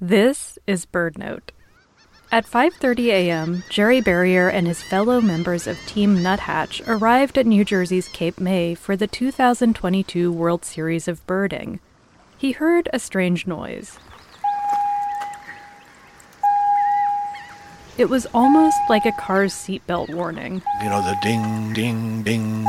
This is BirdNote. At 5:30 a.m., Jerry Berrier and his fellow members of Team Nuthatch arrived at New Jersey's Cape May for the 2022 World Series of Birding. He heard a strange noise. It was almost like a car's seatbelt warning. You know, the ding, ding, ding.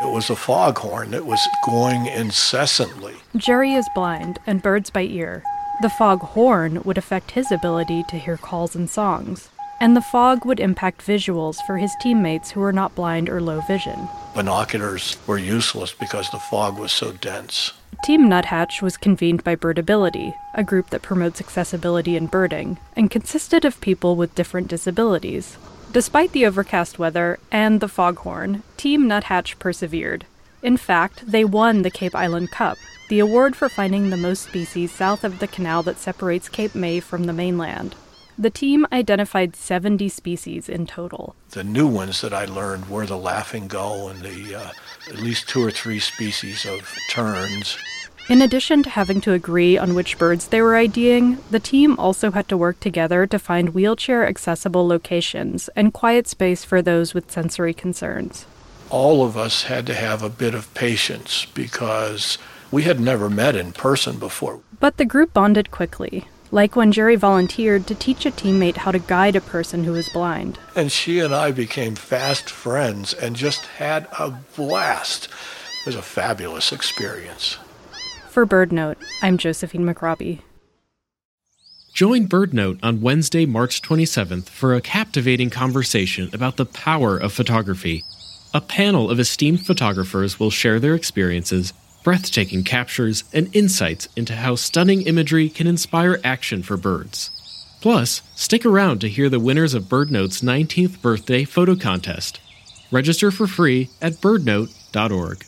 It was a foghorn that was going incessantly. Jerry is blind and birds by ear. The fog horn would affect his ability to hear calls and songs, and the fog would impact visuals for his teammates who were not blind or low vision. Binoculars were useless because the fog was so dense. Team Nuthatch was convened by Birdability, a group that promotes accessibility in birding, and consisted of people with different disabilities. Despite the overcast weather and the foghorn, Team Nuthatch persevered. In fact, they won the Cape Island Cup, the award for finding the most species south of the canal that separates Cape May from the mainland. The team identified 70 species in total. The new ones that I learned were the laughing gull and the uh, at least two or three species of terns. In addition to having to agree on which birds they were IDing, the team also had to work together to find wheelchair accessible locations and quiet space for those with sensory concerns. All of us had to have a bit of patience because we had never met in person before. But the group bonded quickly, like when Jerry volunteered to teach a teammate how to guide a person who was blind. And she and I became fast friends and just had a blast. It was a fabulous experience. For BirdNote, I'm Josephine McRobbie. Join BirdNote on Wednesday, March 27th for a captivating conversation about the power of photography. A panel of esteemed photographers will share their experiences breathtaking captures, and insights into how stunning imagery can inspire action for birds. Plus, stick around to hear the winners of BirdNote's 19th birthday photo contest. Register for free at birdnote.org.